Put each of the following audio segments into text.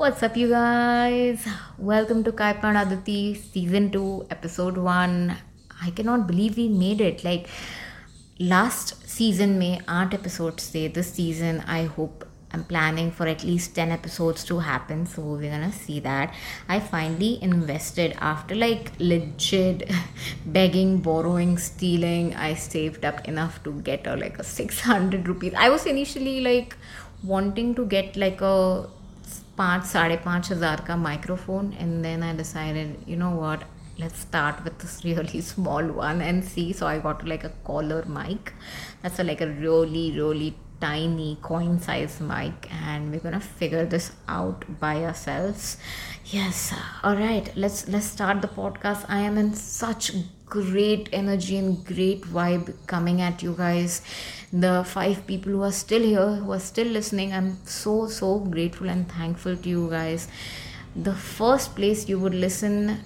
What's up, you guys? Welcome to Kaipan Aditi season 2, episode 1. I cannot believe we made it. Like last season, May 8 episodes say this season. I hope I'm planning for at least 10 episodes to happen, so we're gonna see that. I finally invested after like legit begging, borrowing, stealing. I saved up enough to get a like a 600 rupees. I was initially like wanting to get like a पाँच साढ़े पाँच हज़ार का microphone and then I decided you know what let's start with this really small one and see so I got like a collar mic that's a, like a really really tiny coin size mic and we're gonna figure this out by ourselves yes all right let's let's start the podcast i am in such great energy and great vibe coming at you guys the five people who are still here who are still listening i'm so so grateful and thankful to you guys the first place you would listen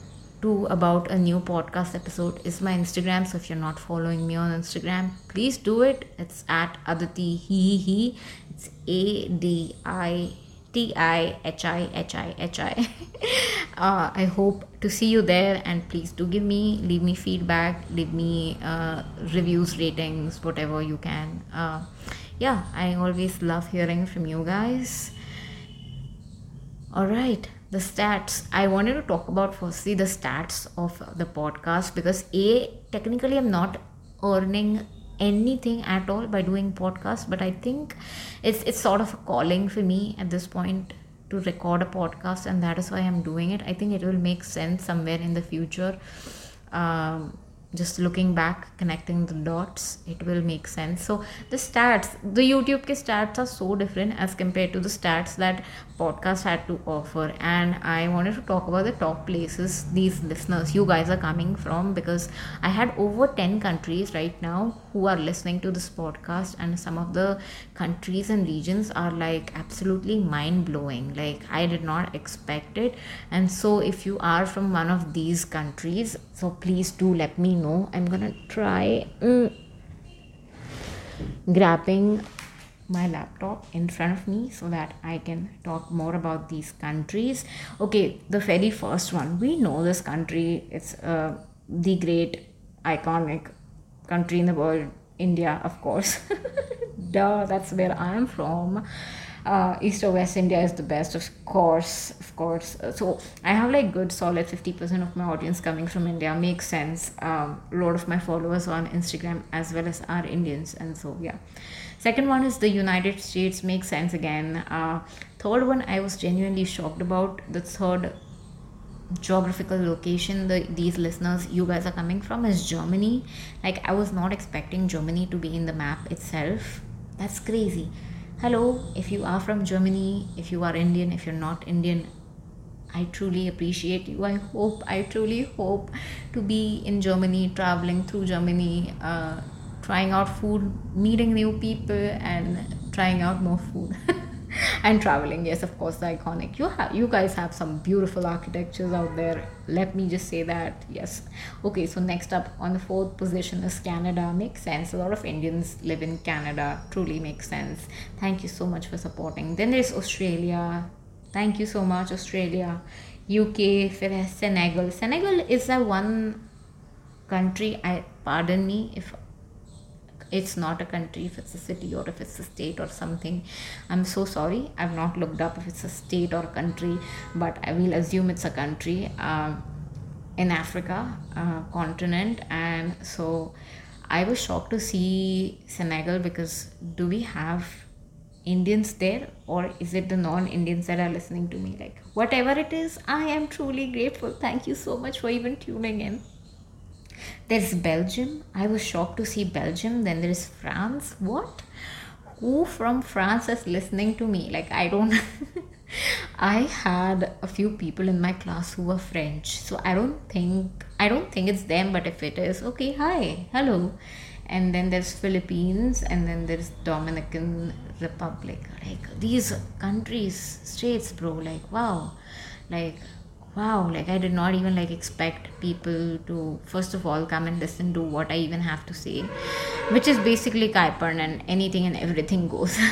to about a new podcast episode is my Instagram. So if you're not following me on Instagram, please do it. It's at Aditi He He. It's A D I T I H I H I H I. Uh, I hope to see you there and please do give me, leave me feedback, leave me uh, reviews, ratings, whatever you can. Uh, yeah, I always love hearing from you guys. All right the stats i wanted to talk about firstly the stats of the podcast because a technically i'm not earning anything at all by doing podcast but i think it's it's sort of a calling for me at this point to record a podcast and that is why i'm doing it. I think it will make sense somewhere in the future. Um, just looking back connecting the dots it will make sense. So the stats the youtube ke stats are so different as compared to the stats that podcast had to offer and i wanted to talk about the top places these listeners you guys are coming from because i had over 10 countries right now who are listening to this podcast and some of the countries and regions are like absolutely mind blowing like i did not expect it. And so if you are from one of these countries so please do let me know. I'm gonna try mm, grabbing my laptop in front of me so that I can talk more about these countries. Okay, the very first one. We know this country, it's uh, the great iconic country in the world, India, of course. Duh, that's where I'm from. Uh, East or West India is the best, of course, of course. So I have like good solid 50% of my audience coming from India. Makes sense. Um, a lot of my followers on Instagram as well as are Indians. And so, yeah. Second one is the United States. Makes sense again. Uh, third one, I was genuinely shocked about. The third geographical location the, these listeners you guys are coming from is germany like i was not expecting germany to be in the map itself that's crazy hello if you are from germany if you are indian if you're not indian i truly appreciate you. I hope i truly hope to be in germany traveling through germany uh, trying out food meeting new people and trying out more food and traveling yes of course the iconic. You have you guys have some beautiful architectures out there. Let me just say that yes. Okay so next up on the fourth position is canada. Makes sense. A lot of indians live in canada. Truly makes sense. Thank you so much for supporting. Then there's australia. Thank you so much australia. Uk senegal. Senegal is a one country i pardon me if it's not a country if it's a city or if it's a state or something. I'm so sorry. I've not looked up if it's a state or a country but i will assume it's a country uh, in africa uh, continent. And so i was shocked to see senegal because do we have indians there or is it the non-indians that are listening to me? Like whatever it is i am truly grateful. Thank you so much for even tuning in there's Belgium. I was shocked to see Belgium. Then there's France. What? Who from France is listening to me? Like, I don't. I had a few people in my class who were French. So I don't think. I don't think it's them, but if it is, okay, hi, hello. And then there's Philippines, and then there's Dominican Republic. Like these countries, states, bro. Like wow, like wow like i did not even like expect people to first of all come and listen to what i even have to say which is basically kaipan and anything and everything goes.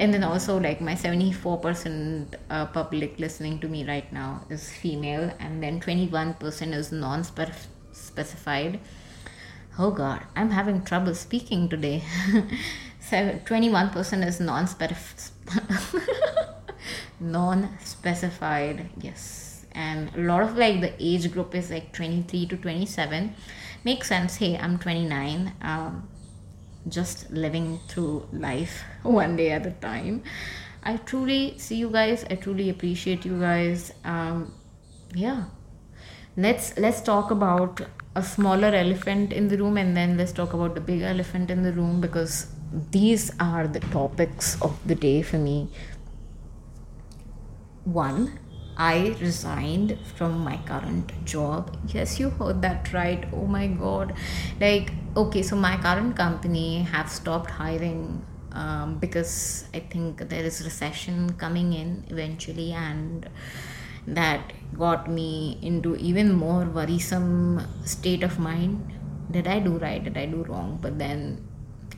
And then also like my 74% uh, public listening to me right now is female and then 21% is non-specified. Oh god i'm having trouble speaking today. So 21% is non-specified non-specified yes and a lot of like the age group is like 23 to 27 makes sense. Hey i'm 29 um, just living through life one day at a time. I truly see you guys. I truly appreciate you guys. Um, yeah. Let's let's talk about a smaller elephant in the room and then let's talk about the big elephant in the room because these are the topics of the day for me. One I resigned from my current job. Yes, you heard that right. Oh my god. Like, okay, so my current company have stopped hiring um, because I think there is recession coming in eventually, and that got me into even more worrisome state of mind. Did I do right? Did I do wrong? But then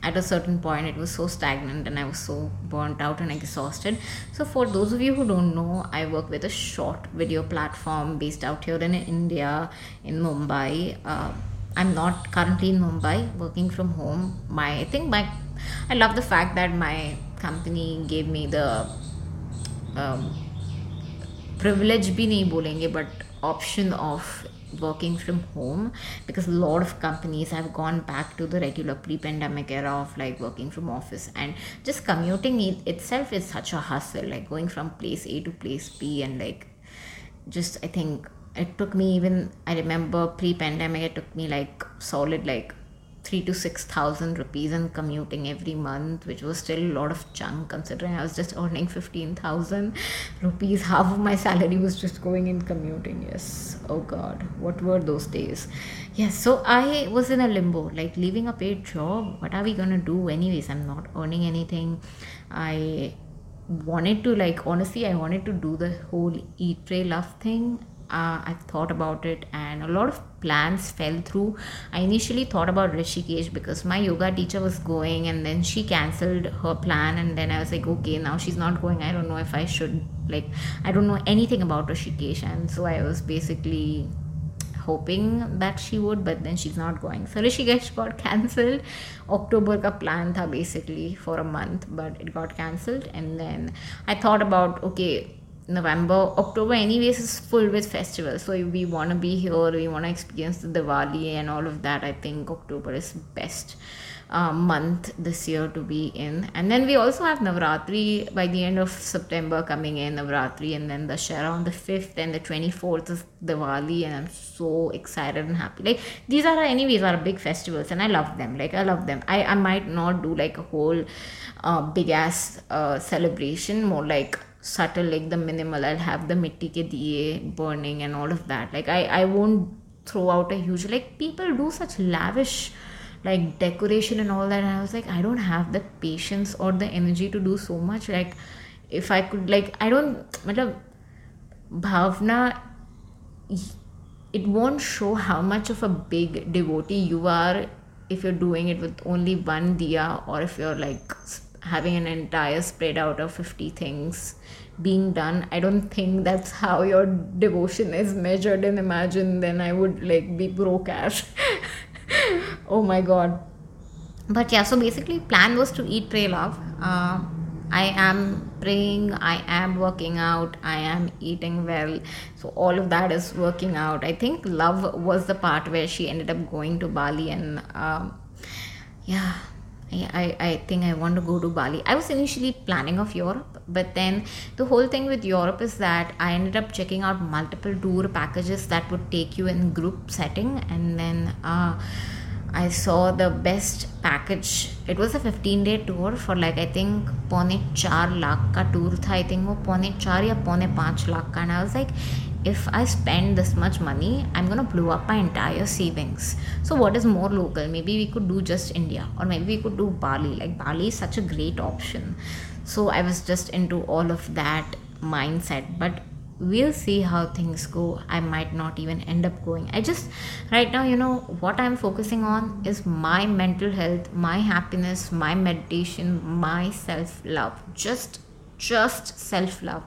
at a certain point it was so stagnant and i was so burnt out and exhausted. So for those of you who don't know i work with a short video platform based out here in india in mumbai. Uh, i'm not currently in mumbai working from home. My i think my i love the fact that my company gave me the um, privilege bhi nahi bolenge but option of working from home because a lot of companies have gone back to the regular pre-pandemic era of like working from office. And just commuting it itself is such a hustle like going from place a to place b and like just i think it took me even i remember pre-pandemic it took me like solid like three to six thousand rupees in commuting every month, which was still a lot of chunk considering I was just earning fifteen thousand rupees. Half of my salary was just going in commuting. Yes. Oh God, what were those days? Yes. So I was in a limbo, like leaving a paid job. What are we gonna do anyways? I'm not earning anything. I wanted to like honestly i wanted to do the whole eat pray love thing uh, I thought about it and a lot of plans fell through. I initially thought about Rishikesh because my yoga teacher was going and then she cancelled her plan and then I was like, okay, now she's not going. I don't know if I should like I don't know anything about Rishikesh and so I was basically hoping that she would but then she's not going so rishikesh got cancelled october ka plan tha basically for a month but it got cancelled and then i thought about okay November, October, anyways, is full with festivals. So if we want to be here, we want to experience the Diwali and all of that. I think October is best uh, month this year to be in. And then we also have Navratri by the end of September coming in, Navratri, and then Dussehra on the 5th and the 24th is Diwali. And I'm so excited and happy. Like, these are, anyways, are big festivals, and I love them. Like, I love them. I, I might not do like a whole uh, big ass uh, celebration, more like subtle like the minimal i'll have the mitti ke diye burning and all of that. Like i i won't throw out a huge like people do such lavish like decoration and all that and i was like i don't have the patience or the energy to do so much. Like if i could like i don't matlab, bhavna it won't show how much of a big devotee you are if you're doing it with only one diya or if you're like having an entire spread out of 50 things being done i don't think that's how your devotion is measured and imagine then i would like be broke as oh my god. But yeah so basically plan was to eat pray love. Uh, i am praying i am working out i am eating well. So all of that is working out. I think love was the part where she ended up going to bali and um, yeah I, I think I want to go to Bali. I was initially planning of Europe, but then the whole thing with Europe is that I ended up checking out multiple tour packages that would take you in group setting, and then uh, I saw the best package. It was a 15 day tour for like I think पौने चार लाख का tour था I think वो पौने चार या पौने पाँच लाख का and I was like if I spend this much money, I'm gonna blow up my entire savings. So, what is more local? Maybe we could do just India, or maybe we could do Bali. Like, Bali is such a great option. So, I was just into all of that mindset. But we'll see how things go i might not even end up going i just right now you know what i'm focusing on is my mental health my happiness my meditation my self love just just self love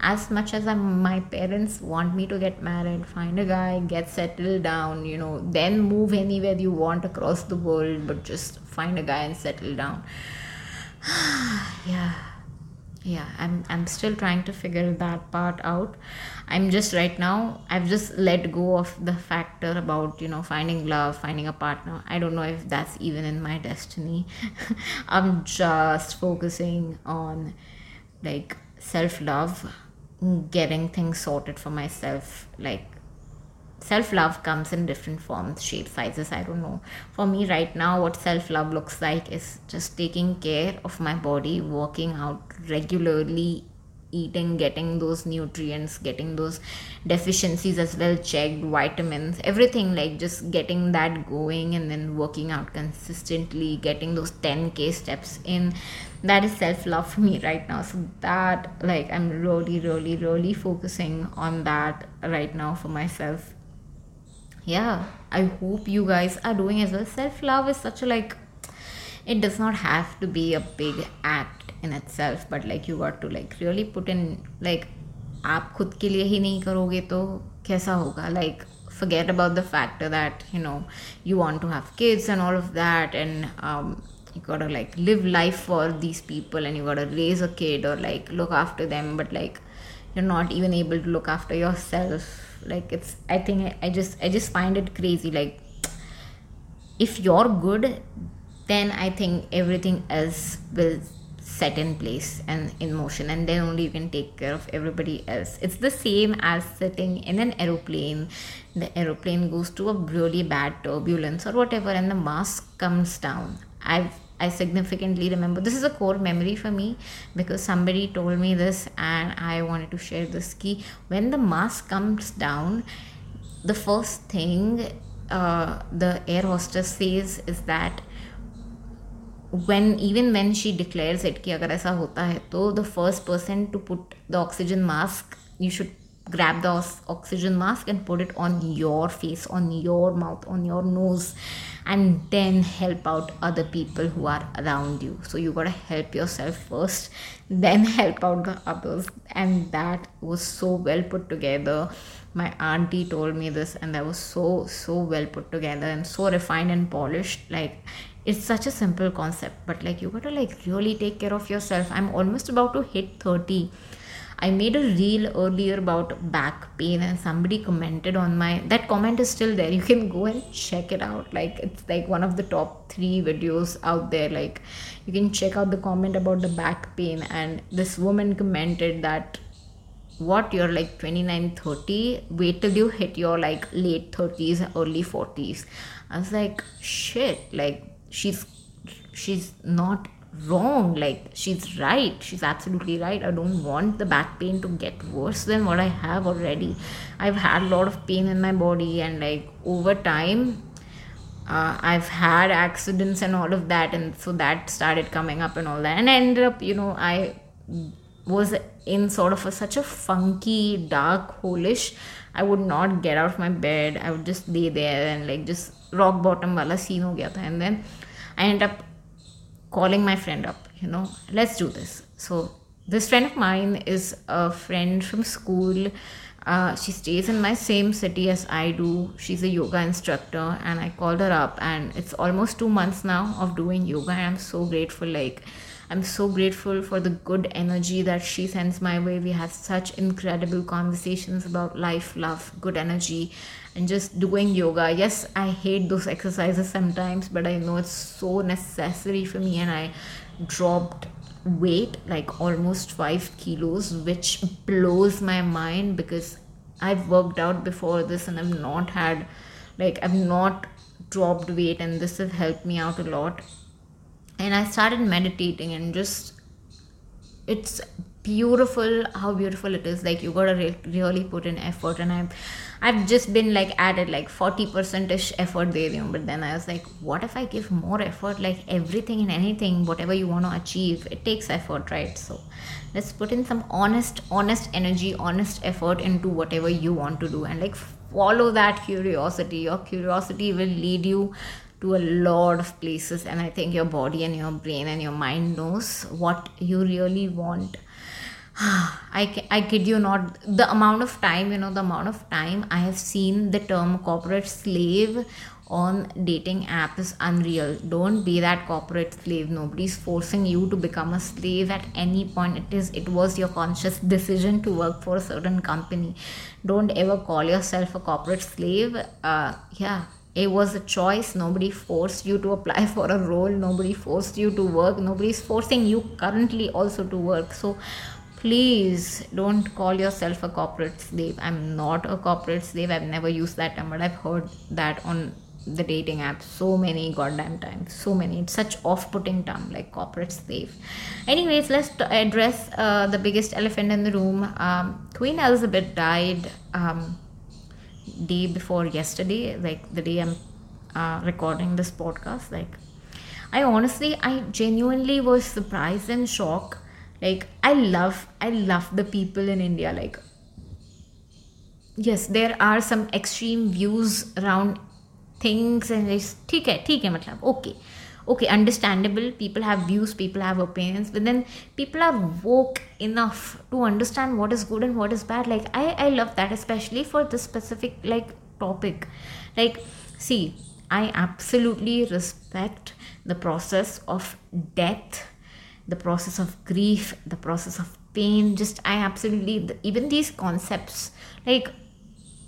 as much as I'm, my parents want me to get married find a guy get settled down you know then move anywhere you want across the world but just find a guy and settle down. Yeah. Yeah i'm i'm still trying to figure that part out. I'm just right now i've just let go of the factor about you know finding love finding a partner. I don't know if that's even in my destiny. I'm just focusing on like self love getting things sorted for myself like self love comes in different forms, shapes, sizes. I don't know. For me, right now, what self love looks like is just taking care of my body, working out regularly, eating, getting those nutrients, getting those deficiencies as well checked, vitamins, everything like just getting that going and then working out consistently, getting those 10k steps in That is self love for me right now. So, that like I'm really, really, really focusing on that right now for myself yeah i hope you guys are doing as well self love is such a like it does not have to be a big act in itself but like you got to like really put in like आप खुद के लिए ही नहीं करोगे तो कैसा होगा like forget about the factor that you know you want to have kids and all of that and um, you gotta like live life for these people and you gotta raise a kid or like look after them but like you're not even able to look after yourself. Like it's i think I, just i just find it crazy. Like if you're good then i think everything else will set in place and in motion and then only you can take care of everybody else. It's the same as sitting in an aeroplane. The aeroplane goes to a really bad turbulence or whatever and the mask comes down. I've I significantly remember. This is a core memory for me because somebody told me this and I wanted to share this key. When the mask comes down, the first thing uh, the air hostess says is that when even when she declares it ki agar aisa hota hai, the first person to put the oxygen mask, you should grab the oxygen mask and put it on your face on your mouth on your nose and then help out other people who are around you. So you got to help yourself first then help out the others. And that was so well put together. My auntie told me this and that was so so well put together and so refined and polished. Like it's such a simple concept but like you got to like really take care of yourself. I'm almost about to hit 30 I made a reel earlier about back pain and somebody commented on my that comment is still there. You can go and check it out. Like it's like one of the top 3 videos out there. Like you can check out the comment about the back pain and this woman commented that what you're like 29 30 wait till you hit your like late 30s early 40s i was like shit like she's she's not wrong like she's right. She's absolutely right. I don't want the back pain to get worse than what i have already. I've had a lot of pain in my body and like over time uh, i've had accidents and all of that and so that started coming up and all that. And i ended up you know i was in sort of a, such a funky dark holish i would not get out of my bed. I would just lay there and like just rock bottom wala scene ho gaya tha. and then i ended up calling my friend up, you know, let's do this. So, this friend of mine is a friend from school. Uh, she stays in my same city as I do. She's a yoga instructor, and I called her up, and it's almost two months now of doing yoga. And I'm so grateful. Like, I'm so grateful for the good energy that she sends my way. We have such incredible conversations about life, love, good energy, and just doing yoga. Yes, I hate those exercises sometimes, but I know it's so necessary for me, and I dropped weight like almost five kilos, which blows my mind because I've worked out before this and I've not had like I've not dropped weight, and this has helped me out a lot. And I started meditating and just it's beautiful how beautiful it is like you gotta re- really put in effort and i've i've just been like added like 40% ish effort there but then i was like what if i give more effort? Like everything and anything whatever you want to achieve it takes effort right? So let's put in some honest honest energy honest effort into whatever you want to do. And like follow that curiosity. Your curiosity will lead you to a lot of places. And i think your body and your brain and your mind knows what you really want I, I kid you not the amount of time you know the amount of time i have seen the term corporate slave on dating apps is unreal. Don't be that corporate slave. Nobody's forcing you to become a slave at any point. It is it was your conscious decision to work for a certain company. Don't ever call yourself a corporate slave. Uh, yeah it was a choice. Nobody forced you to apply for a role. Nobody forced you to work. Nobody's forcing you currently also to work. So please don't call yourself a corporate slave. I'm not a corporate slave. I've never used that term but i've heard that on the dating app so many goddamn times so many. It's such off-putting term like corporate slave. Anyways let's t- address uh, the biggest elephant in the room. Um, queen elizabeth died um, day before yesterday like the day i'm uh, recording this podcast like i honestly i genuinely was surprised and shocked like i love i love the people in india like yes there are some extreme views around things and it's theek hai theek hai matlab okay. Okay understandable people have views people have opinions but then people are woke enough to understand what is good and what is bad. Like i i love that especially for this specific like topic. Like see i absolutely respect the process of death the process of grief the process of pain just i absolutely even these concepts like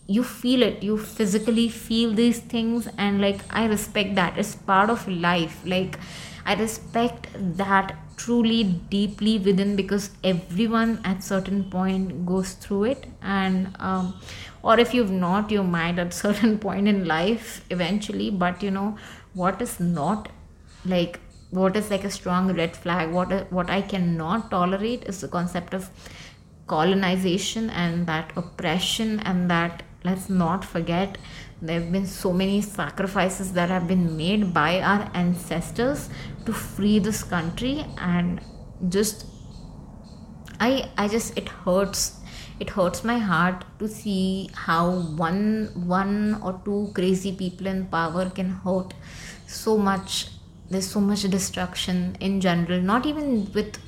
you feel it you physically feel these things and like i respect that it's part of life like i respect that truly deeply within because everyone at certain point goes through it and um, or if you've not you might at certain point in life eventually but you know what is not like what is like a strong red flag? What what i cannot tolerate is the concept of colonization and that oppression and that let's not forget there have been so many sacrifices that have been made by our ancestors to free this country and just i i just it hurts it hurts my heart to see how one one or two crazy people in power can hurt so much there's so much destruction in general not even with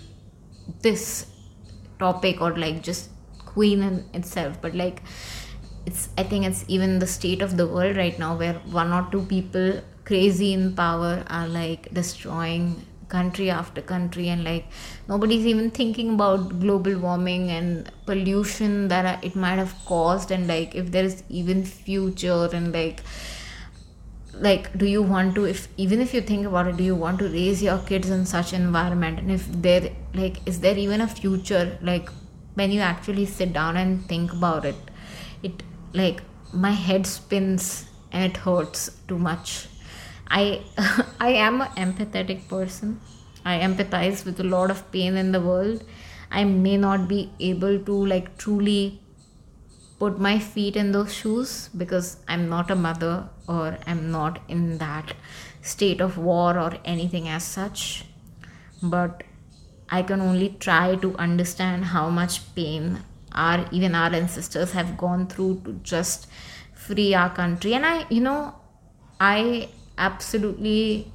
this topic or like just queen in itself but like it's i think it's even the state of the world right now where one or two people crazy in power are like destroying country after country and like nobody's even thinking about global warming and pollution that it might have caused and like if there is even future and like like do you want to if even if you think about it do you want to raise your kids in such environment? And if there like is there even a future like when you actually sit down and think about it it like my head spins and it hurts too much. I i am an empathetic person. I empathize with a lot of pain in the world. I may not be able to like truly put my feet in those shoes because i'm not a mother or i'm not in that state of war or anything as such. But i can only try to understand how much pain our even our ancestors have gone through to just free our country. And i you know i absolutely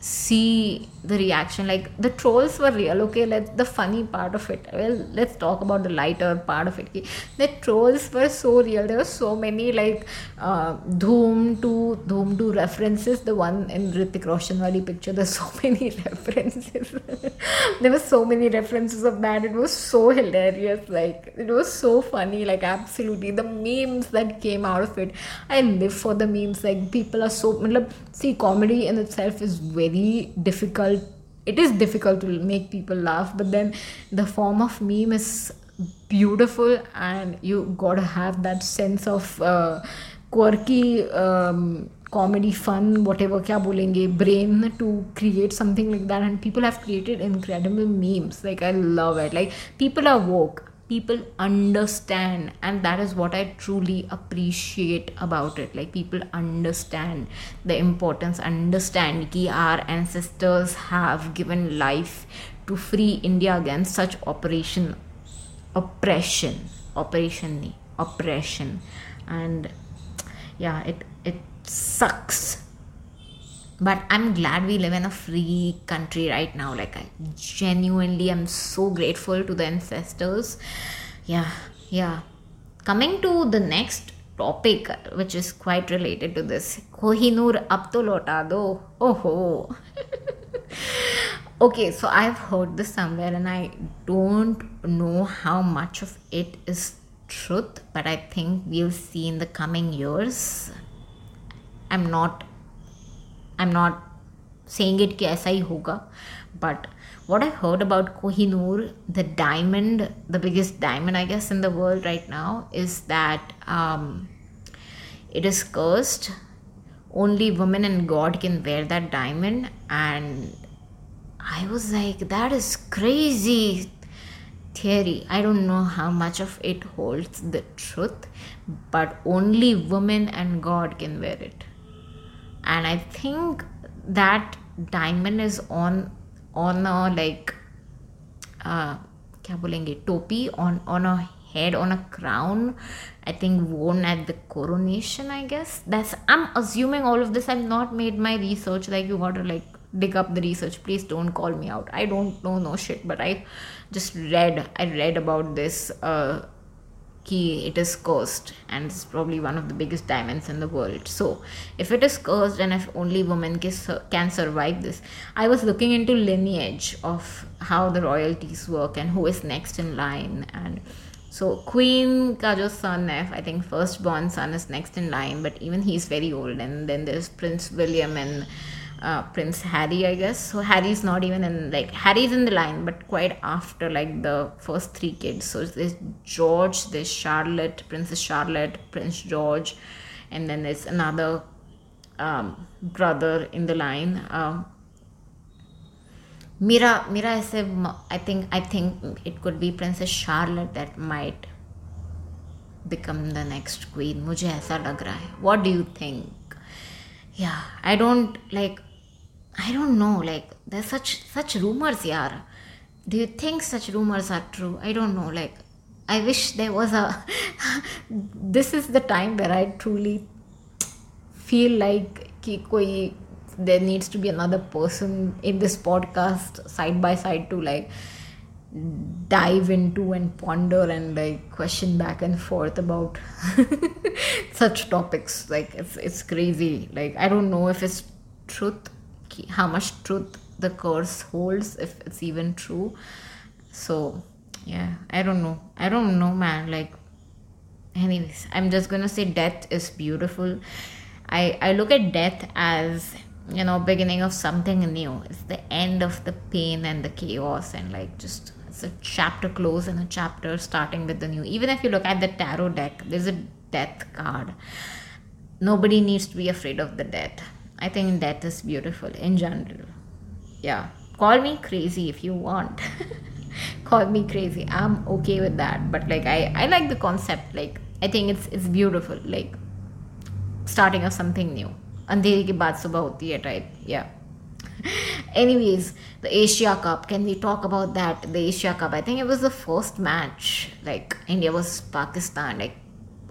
see the reaction. Like the trolls were real okay? Let the funny part of it well let's talk about the lighter part of it. The trolls were so real. There were so many like uh, Dhoom 2 Dhoom 2 references. The one in Hrithik Roshan wali picture there's so many references. There were so many references of that. It was so hilarious. Like it was so funny. Like absolutely. The memes that came out of it. I live for the memes like people are so see comedy in itself is very difficult. It is difficult to make people laugh but then the form of meme is beautiful and you gotta have that sense of uh, quirky um, comedy fun whatever kya bolenge brain to create something like that. And people have created incredible memes. Like i love it. Like people are woke people understand and that is what i truly appreciate about it. Like people understand the importance understand ki our ancestors have given life to free india against such operation oppression operation oppression. And yeah it it sucks but i'm glad we live in a free country right now. Like i genuinely am so grateful to the ancestors. Yeah yeah. Coming to the next topic which is quite related to this. Kohinoor ab to lota do oh okay so i've heard this somewhere and i don't know how much of it is truth but i think we'll see in the coming years. I'm not I'm not saying it कि ऐसा ही होगा but what I've heard about Kohinoor, the diamond, the biggest diamond, I guess, in the world right now, is that um, it is cursed. Only women and God can wear that diamond. And I was like, that is crazy theory. I don't know how much of it holds the truth, but only women and God can wear it and i think that diamond is on on a like uh topi on on a head on a crown. I think worn at the coronation i guess. That's i'm assuming all of this i've not made my research. Like you gotta like dig up the research. Please don't call me out. I don't know no shit but i just read i read about this uh key it is cursed and it's probably one of the biggest diamonds in the world. So if it is cursed and if only women can survive this i was looking into lineage of how the royalties work and who is next in line. And so queen kajo's son i think firstborn son is next in line but even he's very old. And then there's prince william and uh, Prince Harry, I guess. So Harry's not even in like Harry's in the line, but quite after like the first three kids. So there's George, there's Charlotte, Princess Charlotte, Prince George, and then there's another um, brother in the line. Um, Mira, Mira, I say, I think, I think it could be Princess Charlotte that might become the next queen. मुझे ऐसा लग रहा है. What do you think? Yeah, I don't like I don't know, like there's such such rumors, yeah. Do you think such rumors are true? I don't know. Like I wish there was a this is the time where I truly feel like ki koi, there needs to be another person in this podcast side by side to like dive into and ponder and like question back and forth about such topics like it's it's crazy like i don't know if it's truth how much truth the curse holds if it's even true. So yeah i don't know. I don't know man. Like anyways i'm just gonna say death is beautiful. I i look at death as you know beginning of something new. It's the end of the pain and the chaos and like just it's a chapter close and a chapter starting with the new. Even if you look at the tarot deck there's a death card. Nobody needs to be afraid of the death I think that is beautiful in general. Yeah. Call me crazy if you want. Call me crazy. I'm okay with that. But like I, I like the concept. Like I think it's it's beautiful. Like starting of something new. अंधेरी की बात सुबह होती है type या anyways the asia cup can we talk about that the asia cup i think it was the first match like india was pakistan like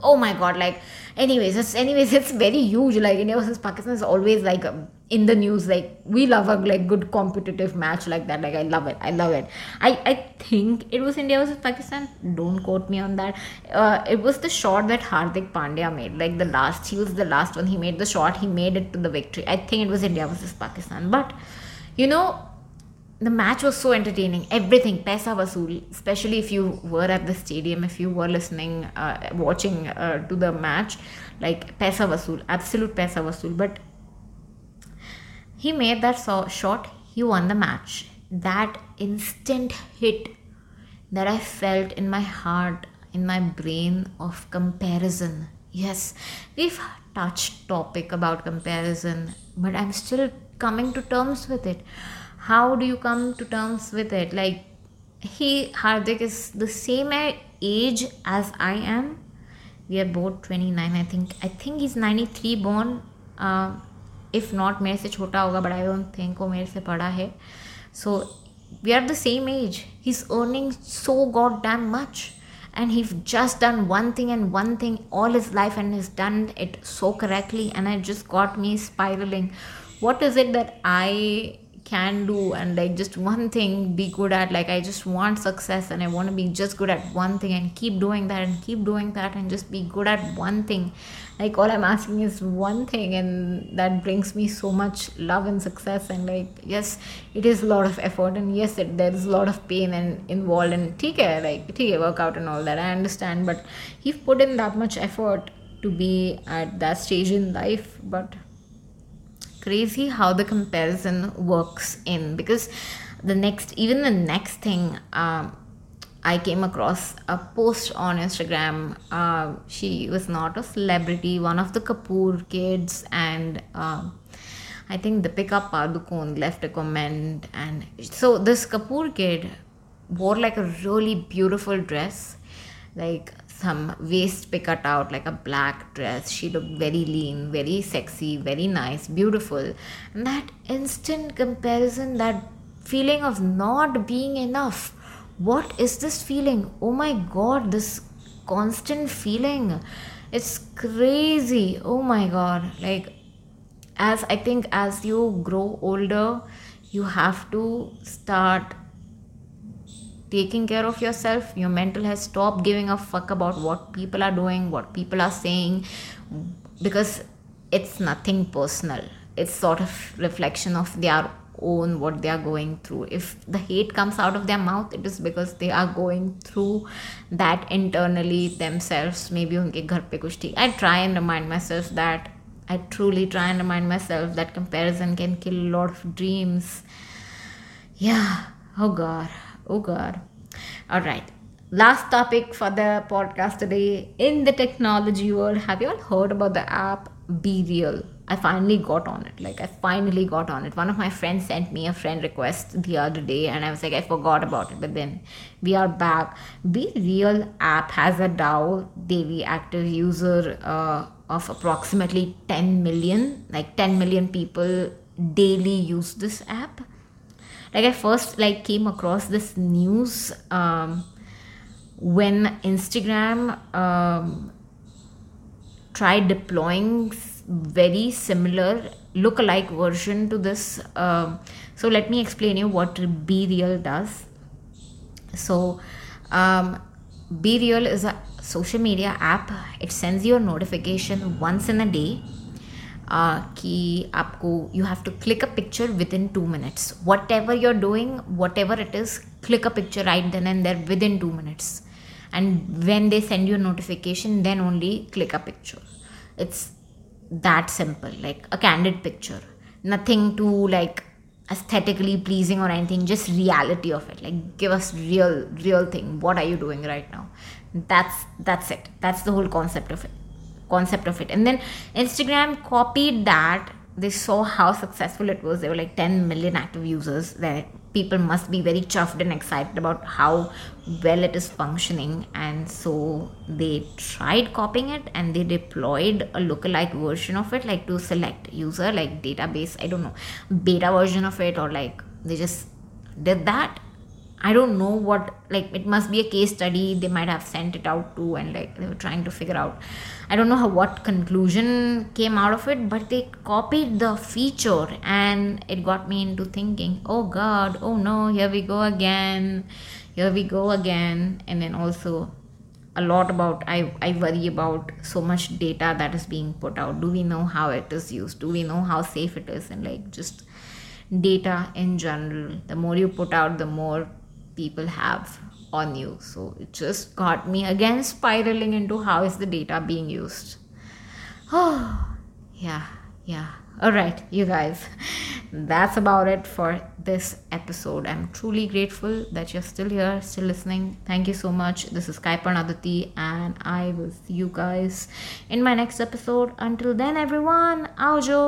oh my god like anyways it's anyways it's very huge. Like india versus pakistan is always like um, in the news. Like we love a like good competitive match like that. Like i love it. I love it. I i think it was india versus pakistan. Don't quote me on that. Uh, it was the shot that hardik pandya made. Like the last he was the last one he made. The shot he made it to the victory. I think it was india versus pakistan. But you know the match was so entertaining. Everything. Paisa vasool especially if you were at the stadium if you were listening uh, watching uh, to the match like paisa vasool absolute paisa vasool. But he made that so- shot he won the match. That instant hit that i felt in my heart in my brain of comparison. Yes we've touched topic about comparison, but I'm still coming to terms with it How do you come to terms with it? Like, he, Hardik, is the same age as I am. We are both 29, I think. I think he's 93 born. Uh, if not मेरे से छोटा होगा but I don't think वो मेरे से बड़ा है so we are the same age he's earning so goddamn much and he's just done one thing and one thing all his life and he's done it so correctly and it just got me spiraling what is it that i can do and like just one thing be good at like i just want success and i want to be just good at one thing and keep doing that and keep doing that and just be good at one thing. Like all i'm asking is one thing and that brings me so much love and success and like yes it is a lot of effort and yes it, there is a lot of pain and involved and take like take workout and all that i understand but he put in that much effort to be at that stage in life but crazy how the comparison works in because the next even the next thing um, I came across a post on Instagram. Uh, she was not a celebrity, one of the Kapoor kids, and uh, I think Deepika Padukone left a comment. And so this Kapoor kid wore like a really beautiful dress, like some waist cut out, like a black dress. She looked very lean, very sexy, very nice, beautiful. And that instant comparison, that feeling of not being enough what is this feeling? Oh my god, this constant feeling. It's crazy. Oh my god. Like, as I think as you grow older, you have to start taking care of yourself. Your mental has stopped giving a fuck about what people are doing, what people are saying, because it's nothing personal. It's sort of reflection of their own what they are going through. If the hate comes out of their mouth it is because they are going through that internally themselves. Maybe unke ghar pe kuch i try and remind myself that i truly try and remind myself that comparison can kill a lot of dreams. Yeah. Oh god oh god all right last topic for the podcast today in the technology world have you all heard about the app BeReal? I finally got on it. Like I finally got on it. One of my friends sent me a friend request the other day and I was like, I forgot about it. But then we are back. BeReal app has a DAU daily active user uh, of approximately 10 million. Like 10 million people daily use this app. Like I first like came across this news um, when Instagram um, tried deploying very similar look-alike version to this uh, so let me explain you what BeReal does. So um, BeReal is a social media app. It sends you a notification once in a day कि आपको you have to click a picture within two minutes whatever you're doing whatever it is click a picture right then and there within two minutes and when they send you a notification then only click a picture it's that simple like a candid picture nothing too like aesthetically pleasing or anything just reality of it like give us real real thing what are you doing right now that's that's it that's the whole concept of it concept of it. And then instagram copied that. They saw how successful it was. There were like 10 million active users that people must be very chuffed and excited about how well it is functioning. And so they tried copying it and they deployed a lookalike version of it like to select user like database i don't know beta version of it or like they just did that I don't know what like it must be a case study they might have sent it out to and like they were trying to figure out. I don't know how what conclusion came out of it but they copied the feature and it got me into thinking oh god oh no here we go again here we go again. And then also a lot about I, I worry about so much data that is being put out. Do we know how it is used? Do we know how safe it is? And like just data in general. The more you put out the more people have on you. So it just got me again spiraling into how is the data being used. Oh, yeah, yeah. All right you guys. That's about it for this episode. I'm truly grateful that you're still here still listening. Thank you so much. This is kaipan aditi and i will see you guys in my next episode. Until then everyone aujo